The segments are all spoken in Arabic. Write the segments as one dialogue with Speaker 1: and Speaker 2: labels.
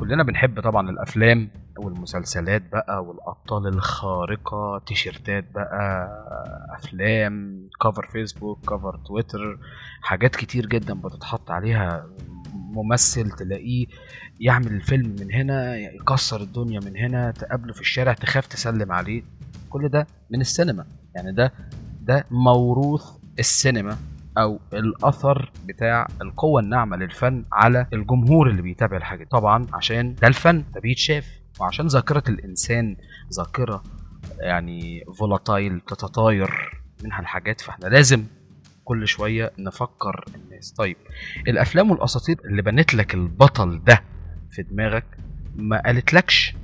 Speaker 1: كلنا بنحب طبعا الأفلام والمسلسلات بقى والأبطال الخارقة تيشيرتات بقى أفلام كفر فيسبوك كفر تويتر حاجات كتير جدا بتتحط عليها. ممثل تلاقيه يعمل الفيلم من هنا يكسر الدنيا من هنا تقابله في الشارع تخاف تسلم عليه. كل ده من السينما. يعني ده ده موروث السينما. أو الأثر بتاع القوة الناعمة للفن على الجمهور اللي بيتابع الحاجة طبعا عشان ده الفن ده بيتشاف. وعشان ذاكرة الإنسان ذاكرة يعني فولاتايل تتطاير منها الحاجات فإحنا لازم كل شوية نفكر الناس. طيب الأفلام والأساطير اللي بنت لك البطل ده في دماغك ما قالتلكش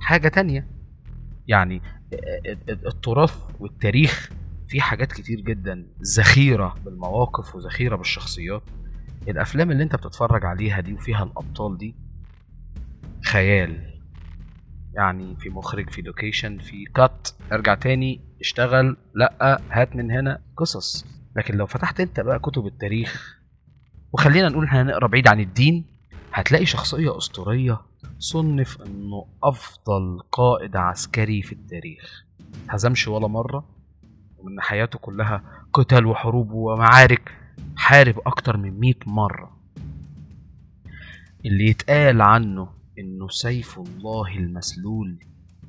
Speaker 1: حاجة تانية؟ يعني التراث والتاريخ في حاجات كتير جدا ذخيرة بالمواقف وذخيرة بالشخصيات. الأفلام اللي أنت بتتفرج عليها دي وفيها الأبطال دي خيال. يعني في مخرج في location في cut ارجع تاني اشتغل لأ هات من هنا قصص. لكن لو فتحت أنت بقى كتب التاريخ وخلينا نقول إحنا هنقرأ بعيد عن الدين هتلاقي شخصية أسطورية صنف إنه أفضل قائد عسكري في التاريخ. اتهزمش ولا مرة. ومن حياته كلها قتال وحروب ومعارك حارب أكتر من مئة مرة. اللي يتقال عنه إنه سيف الله المسلول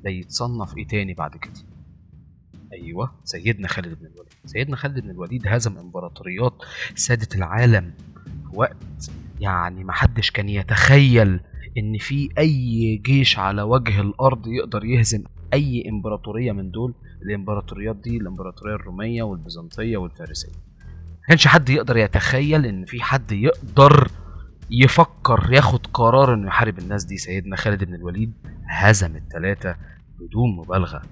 Speaker 1: ده يتصنف إيه تاني بعد كده؟ أيوة سيدنا خالد بن الوليد. سيدنا خالد بن الوليد هزم إمبراطوريات سادت العالم في وقت يعني محدش كان يتخيل إن في أي جيش على وجه الأرض يقدر يهزم أي إمبراطورية من دول الإمبراطوريات دي الإمبراطورية الرومية والبيزنطية والفارسية. ما كانش حد يقدر يتخيل إن في حد يقدر يفكر ياخد قرار إنه يحارب الناس دي. سيدنا خالد بن الوليد هزم الثلاثه بدون مبالغة.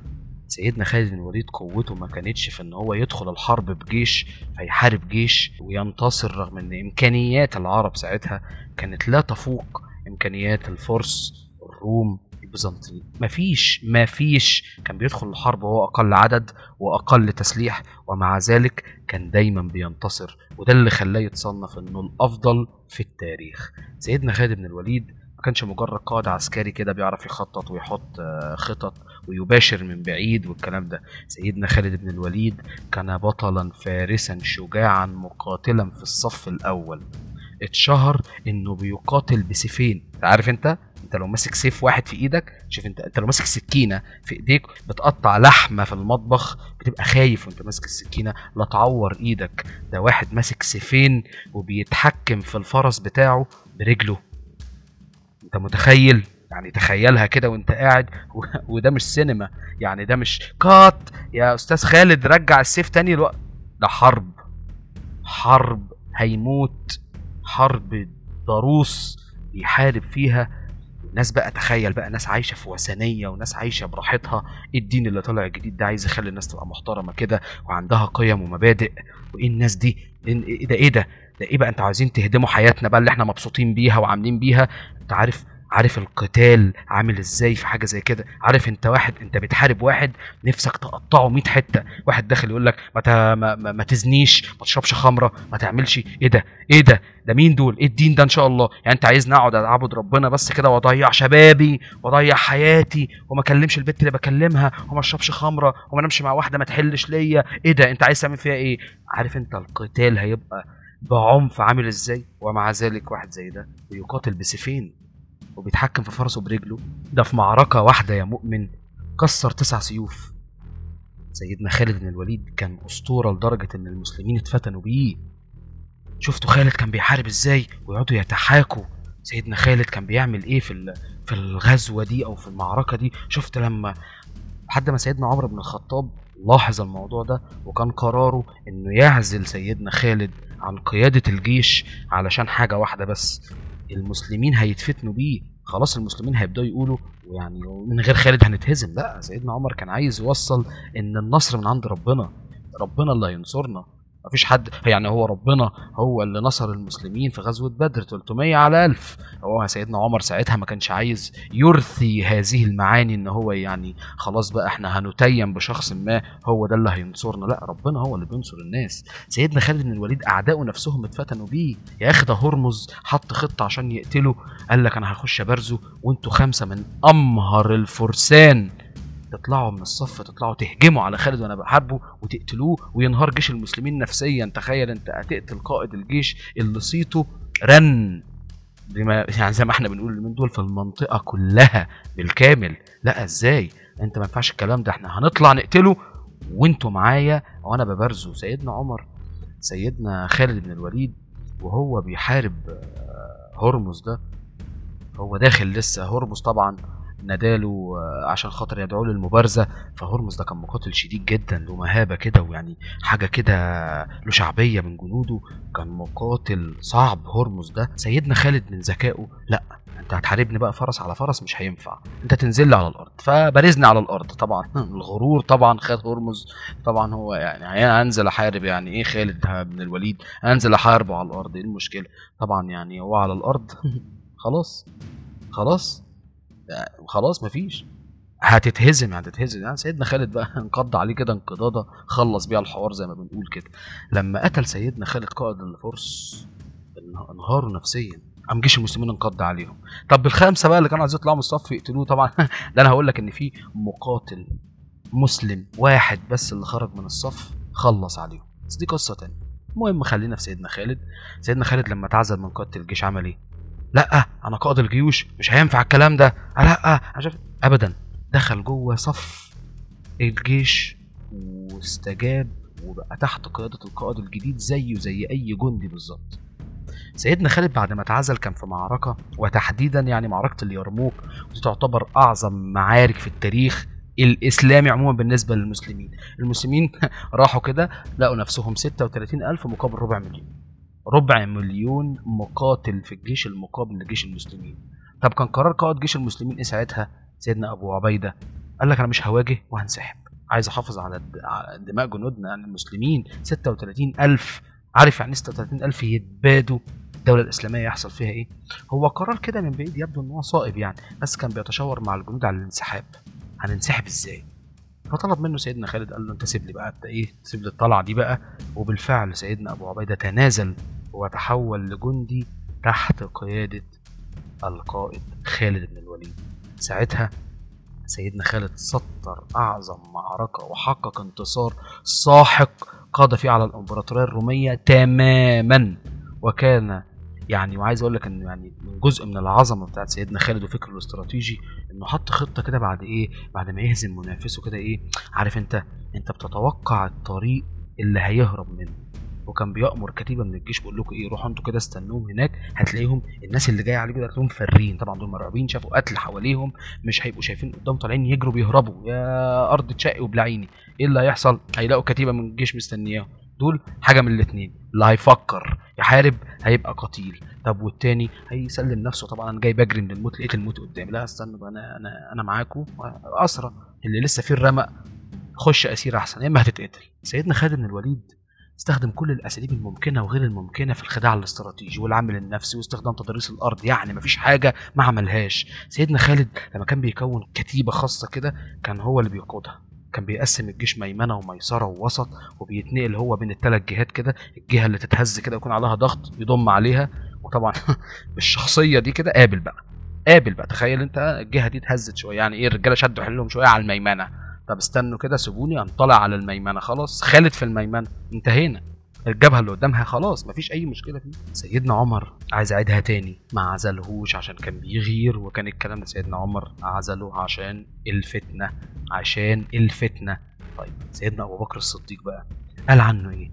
Speaker 1: سيدنا خالد بن الوليد قوته ما كانتش في إن هو يدخل الحرب بجيش فيحارب جيش وينتصر رغم إن إمكانيات العرب ساعتها كانت لا تفوق إمكانيات الفرس الروم البيزنطيين مفيش مفيش. كان بيدخل الحرب وهو أقل عدد وأقل تسليح ومع ذلك كان دايما بينتصر وده اللي خلاه يتصنف إنه الأفضل في التاريخ. سيدنا خالد بن الوليد ما كانش مجرد قائد عسكري كده بيعرف يخطط ويحط خطط ويباشر من بعيد والكلام ده. سيدنا خالد بن الوليد كان بطلا فارسا شجاعا مقاتلا في الصف الأول. اتشهر إنه بيقاتل بسيفين. عارف أنت؟ انت لو ماسك سيف واحد في إيدك شوف انت انت لو ماسك سكينة في ايديك بتقطع لحمة في المطبخ بتبقى خايف وانت ماسك السكينة لا تعور إيدك. ده واحد ماسك سيفين وبيتحكم في الفرس بتاعه برجله. انت متخيل؟ يعني تخيلها كده وانت قاعد وده مش سينما يعني ده مش كات. يا أستاذ خالد رجع السيف تاني الوقت ده حرب. حرب هيموت. حرب ضروس بيحارب فيها الناس بقى تخيل بقى ناس عايشة في وثنية وناس عايشة براحتها الدين اللي طالع الجديد ده عايز يخلي الناس تبقى محترمة كده وعندها قيم ومبادئ؟ وإيه الناس دي؟ إيه ده إيه ده؟ ده إيه بقى أنتوا عايزين تهدموا حياتنا بقى اللي إحنا مبسوطين بيها وعاملين بيها؟ أنت عارف عارف القتال عامل إزاي في حاجة زي كده؟ عارف انت واحد انت بتحارب واحد نفسك تقطعه 100 حتة واحد داخل يقول لك ما, ما, ما تزنيش ما تشربش خمرة ما تعملش إيه ده؟ إيه ده؟ ده مين دول؟ إيه الدين ده ان شاء الله؟ يعني انت عايزني اقعد اعبد ربنا بس كده واضيع شبابي واضيع حياتي وما اكلمش البت اللي بكلمها وما اشربش خمرة وما نمشي مع واحدة ما تحلش ليا. إيه ده؟ انت عايز تعمل فيها إيه؟ عارف انت القتال هيبقى بعنف عامل إزاي؟ ومع ذلك واحد زي ده بيقاتل بسيفين. وبيتحكم في فرسه برجله. ده في معركة واحدة يا مؤمن. كسر تسع سيوف. سيدنا خالد بن الوليد كان أسطورة لدرجة إن المسلمين اتفتنوا بيه. شفتوا خالد كان بيحارب إزاي؟ ويقعدوا يتحاكوا. سيدنا خالد كان بيعمل إيه في في الغزوة دي أو في المعركة دي؟ شفت لما لحد ما سيدنا عمر بن الخطاب لاحظ الموضوع ده وكان قراره إنه يعزل سيدنا خالد عن قيادة الجيش علشان حاجة واحدة بس. المسلمين هيتفتنوا بيه. خلاص المسلمين هيبدأوا يقولوا يعني من غير خالد هنتهزم. لا سيدنا عمر كان عايز يوصل إن النصر من عند ربنا. ربنا اللي هينصرنا مفيش حد يعني هو ربنا هو اللي نصر المسلمين في غزوة بدر 300 على 1000 هو سيدنا عمر ساعتها ما كانش عايز يرثي هذه المعاني إن هو يعني خلاص بقى إحنا هنتيم بشخص ما هو ده اللي هينصرنا. لا ربنا هو اللي بينصر الناس. سيدنا خالد بن الوليد اعدائه نفسهم اتفتنوا بيه. يا أخي ده هرمز حط خطة عشان يقتله. قال لك أنا هخش ابرزه وأنتوا خمسة من أمهر الفرسان. تطلعوا من الصف تطلعوا تهجموا على خالد وأنا بحبه وتقتلوه وينهار جيش المسلمين نفسيا تخيل انت هتقتل قائد الجيش اللي صيته رن. بما يعني زي ما إحنا بنقول من دول في المنطقة كلها بالكامل. لا إزاي؟ انت ما ينفعش الكلام ده. إحنا هنطلع نقتله وانتوا معايا. وأنا ببرزه سيدنا عمر سيدنا خالد بن الوليد وهو بيحارب آه، هرمز ده. هو داخل لسه هرمز طبعا. ناداله آه، عشان خاطر يدعوه للمبارزة. فهرمز ده كان مقاتل شديد جدا له مهابة كده ويعني حاجة كده له شعبية من جنوده. كان مقاتل صعب هرمز ده. سيدنا خالد من ذكائه لأ أنت هتحاربني بقى فرس على فرس مش هينفع. أنت تنزل لي على الأرض. فبارزني على الأرض طبعا. الغرور طبعا خد هرمز. طبعا هو يعني أنزل أحارب يعني إيه خالد بن الوليد؟ أنزل أحاربه على الأرض إيه المشكلة؟ طبعا يعني هو على الأرض. خلاص. خلاص. خلاص مفيش. هتتهزم هتتهزم. يعني سيدنا خالد بقى انقض عليه كده انقضاضة خلص بيها الحوار زي ما بنقول كده. لما قتل سيدنا خالد قائد الفرس انهاروا نفسيا. قام جيش المسلمين انقض عليهم. طب الخمسه بقى اللي كانوا عايزين يطلعوا من الصف يقتلوه طبعا ده أنا هقول لك إن في مقاتل مسلم واحد بس اللي خرج من الصف خلص عليهم. بس دي قصة تانية. المهم خلينا في سيدنا خالد. سيدنا خالد لما اتعزل من قاده الجيش عمل إيه؟ لا أنا قائد الجيوش مش هينفع الكلام ده. لا ابدا. دخل جوه صف الجيش واستجاب وبقى تحت قيادة القائد الجديد زيه زي أي جندي بالظبط. سيدنا خالد بعد ما اتعزل كان في معركة وتحديدا يعني معركة اليرموك ودي تعتبر أعظم معارك في التاريخ الإسلامي عموما بالنسبة للمسلمين. المسلمين راحوا كده لقوا نفسهم 36 ألف مقابل ربع مليون. ربع مليون مقاتل في الجيش المقابل لجيش المسلمين. طب كان قرار قائد جيش المسلمين إيه ساعتها؟ سيدنا أبو عبيدة قال لك أنا مش هواجه وهنسحب. عايز أحافظ على دماء جنودنا عن المسلمين 36 ألف عارف يعني 36 ألف؟ يتبادوا. الدولة الإسلامية يحصل فيها إيه؟ هو قرار كده من بعيد يبدو إن هو صائب يعني بس كان بيتشاور مع الجنود على الانسحاب. هننسحب إزاي؟ فطلب منه سيدنا خالد قال له أنت سيب لي بقى أنت إيه؟ سيب لي الطلعة دي بقى. وبالفعل سيدنا أبو عبيدة تنازل وتحول لجندي تحت قيادة القائد خالد بن الوليد. ساعتها سيدنا خالد سطر أعظم معركة وحقق انتصار ساحق قاد فيه على الإمبراطورية الرومية تماما. وكان يعني وعايز أقول لك إن يعني من جزء من العظمة بتاعت سيدنا خالد وفكره الاستراتيجي إنه حط خطة كده بعد إيه؟ بعد ما يهزم منافسه كده إيه؟ عارف أنت؟ أنت بتتوقع الطريق اللي هيهرب منه. وكان بيأمر كتيبة من الجيش بيقول لكم إيه روحوا أنتوا كده استنوهم هناك. هتلاقيهم الناس اللي جاية عليكم هتلاقيهم فرين طبعا دول مرعوبين شافوا قتل حواليهم مش هيبقوا شايفين قدام طالعين يجروا بيهربوا. يا أرض تشقي وبلعيني. إيه اللي هيحصل؟ هيلاقوا كتيبة من الجيش مستنياهم. دول حاجة من الاثنين اللي هيفكر يحارب هيبقى قتيل. طب والتاني؟ هيسلم نفسه. طبعا أنا جاي بجري من الموت لقيت الموت قدامي. لا استنى أنا أنا أنا معاكم اسرى اللي لسه فيه الرمق. خش أسير أحسن. يا إما هتتقتل. سيدنا خالد بن الوليد استخدم كل الأساليب الممكنة وغير الممكنة في الخداع الاستراتيجي والعمل النفسي واستخدام تضاريس الأرض. يعني مفيش حاجة ما عملهاش. سيدنا خالد لما كان بيكون كتيبة خاصة كده كان هو اللي بيقودها. كان بيقسم الجيش ميمنة وميسرة ووسط وبيتنقل هو بين الثلاث جهات كده الجهة اللي تتهز كده ويكون عليها ضغط يضم عليها. وطبعا بالشخصيه دي كده قابل بقى. قابل بقى. تخيل انت الجهة دي اتهزت شوية. يعني إيه الرجالة شدوا حيلهم شوية على الميمنة. طب استنوا كده سيبوني. انطلع على الميمنة. خلاص خالد في الميمنة. انتهينا. الجبهة اللي قدامها خلاص مفيش أي مشكلة فيه سيدنا عمر عايز اعيدها تاني. ما عزلهوش عشان كان بيغير وكان الكلام ده سيدنا عمر عزله عشان الفتنة عشان الفتنة. طيب سيدنا أبو بكر الصديق بقى قال عنه إيه؟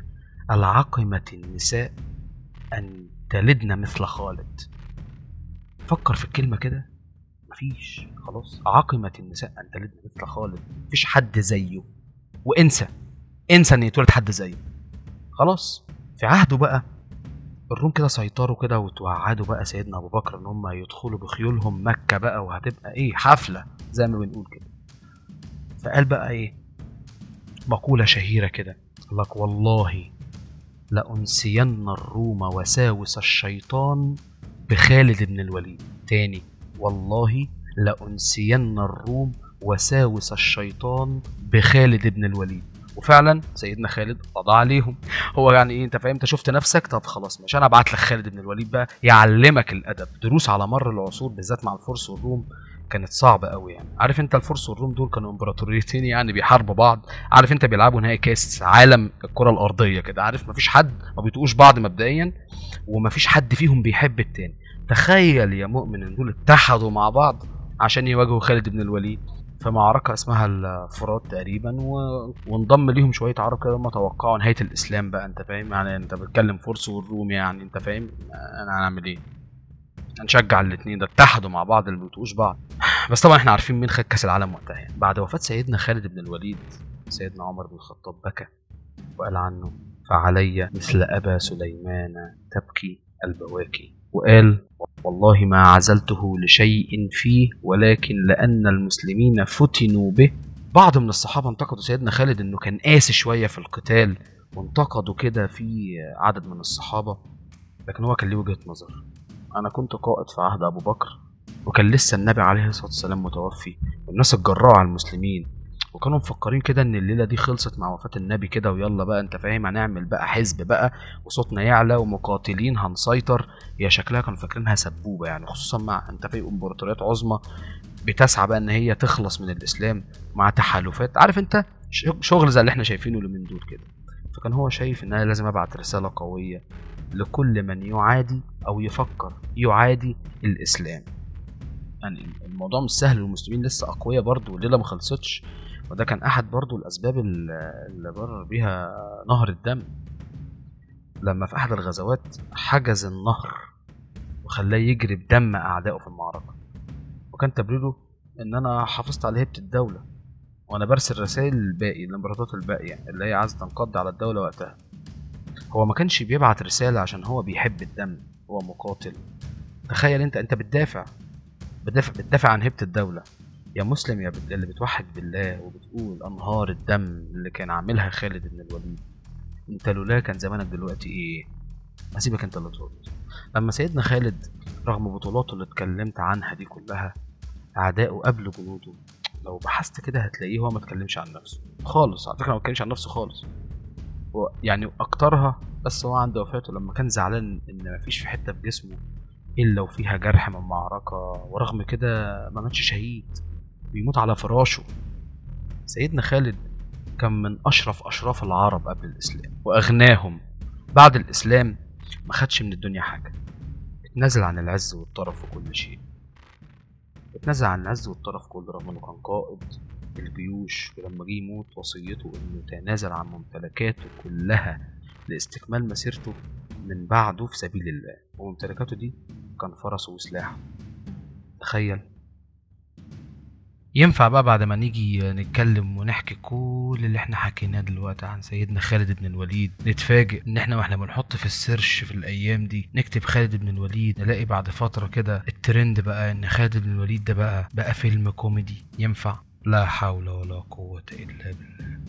Speaker 1: قال عقمت النساء أن تلدن مثل خالد. فكر في الكلمة كده. مفيش. خلاص. عقمت النساء أن تلد مثل خالد. مفيش حد زيه. وانسى. انسى إن يتولد حد زيه. خلاص. في عهده بقى الروم كده سيطروا كده وتوعدوا بقى سيدنا أبو بكر إن هم يدخلوا بخيولهم مكة بقى وهتبقى إيه؟ حفلة. زي ما بنقول كده. فقال بقى إيه؟ مقولة شهيرة كده. قال لك والله لأنسين الروم وساوس الشيطان بخالد بن الوليد. تاني. والله لأنسين الروم وساوس الشيطان بخالد بن الوليد. وفعلا سيدنا خالد قضى عليهم. هو يعني إيه أنت فاهم أنت شفت نفسك؟ طب خلاص مش أنا ابعت لك خالد بن الوليد بقى يعلمك الأدب. دروس على مر العصور بالذات مع الفرس والروم كانت صعبة قوي يعني. عارف أنت الفرس والروم دول كانوا إمبراطوريتين يعني بيحاربوا بعض. عارف أنت بيلعبوا نهائي كأس عالم الكرة الأرضية كده. عارف مفيش حد ما بيطقوش بعض مبدئيا ومفيش حد فيهم بيحب التاني. تخيل يا مؤمن ان دول اتحدوا مع بعض عشان يواجهوا خالد بن الوليد في معركة اسمها الفرات تقريبا و... وانضم ليهم شوية عرب كده هم توقعوا نهاية الإسلام بقى أنت فاهم؟ يعني أنت بتتكلم فرس والروم يعني أنت فاهم؟ أنا هنعمل إيه؟ هنشجع الاتنين ده اتحدوا مع بعض اللي بيطقوش بعض. بس طبعا إحنا عارفين مين خد كأس العالم وقتها يعني. بعد وفاة سيدنا خالد بن الوليد سيدنا عمر بن الخطاب بكى وقال عنه فعلي مثل أبا سليمان تبكي البواكي. وقال والله ما عزلته لشيء فيه ولكن لأن المسلمين فتنوا به. بعض من الصحابة انتقدوا سيدنا خالد إنه كان قاسي شوية في القتال وانتقدوا كده في عدد من الصحابة لكن هو كان ليه وجهة نظر. أنا كنت قائد في عهد أبو بكر وكان لسه النبي عليه الصلاة والسلام متوفي والناس اتجرأوا على المسلمين وكانوا مفكرين كده إن الليلة دي خلصت مع وفاة النبي كده ويلا بقى أنت فاهم هنعمل بقى حزب بقى وصوتنا يعلى ومقاتلين هنسيطر. هي شكلها كانوا فاكرينها سبوبة يعني خصوصا مع أنت في إمبراطوريات عظمى بتسعى بقى إن هي تخلص من الإسلام مع تحالفات. عارف أنت؟ شغل زي اللي إحنا شايفينه اللي من دول كده. فكان هو شايف إن أنا لازم أبعت رسالة قوية لكل من يعادي أو يفكر يعادي الإسلام. يعني الموضوع مش سهل والمسلمين لسه أقوياء برضه والليلة ما خلصتش. وده كان أحد برضو الأسباب اللي برر بيها نهر الدم. لما في أحد الغزوات حجز النهر وخلاه يجري بدم أعدائه في المعركة وكان تبريره إن أنا حافظت على هيبة الدولة وأنا برسل رسائل للباقي الامبراطورات الباقيه اللي هي عايزة تنقض على الدولة وقتها. هو ما كانش بيبعت رسالة عشان هو بيحب الدم هو مقاتل. تخيل أنت أنت بتدافع بتدافع بتدافع عن هيبة الدولة. يا مسلم يا بت... اللي بتوحد بالله وبتقول أنهار الدم اللي كان عاملها خالد بن الوليد. أنت لولا كان زمانك دلوقتي إيه؟ هسيبك أنت اللي ترد لما سيدنا خالد رغم بطولاته اللي اتكلمت عنها دي كلها أعدائه قبل جنوده لو بحثت كده هتلاقيه هو ما اتكلمش عن نفسه خالص. على فكرة ما اتكلمش عن نفسه خالص. هو يعني أكترها بس هو عند وفاته لما كان زعلان إن مفيش في حتة في جسمه إلا وفيها جرح من معركة ورغم كده ما ماتش شهيد. بيموت على فراشه. سيدنا خالد كان من أشرف أشراف العرب قبل الإسلام وأغناهم. بعد الإسلام ما خدش من الدنيا حاجة. اتنازل عن العز والترف وكل شيء. اتنازل عن العز والترف كله رغم إنه كان قائد الجيوش ولما جه يموت وصيته إنه يتنازل عن ممتلكاته كلها لاستكمال مسيرته من بعده في سبيل الله. وممتلكاته دي كان فرسه وسلاحه تخيل. ينفع بقى بعد ما نيجي نتكلم ونحكي كل اللي إحنا حكيناه دلوقتي عن سيدنا خالد بن الوليد؟ نتفاجئ إن إحنا وإحنا بنحط في ال search في الأيام دي نكتب خالد بن الوليد نلاقي بعد فترة كده الترند بقى إن خالد بن الوليد ده بقى بقى فيلم كوميدي. ينفع؟ لا حول ولا قوة إلا بالله.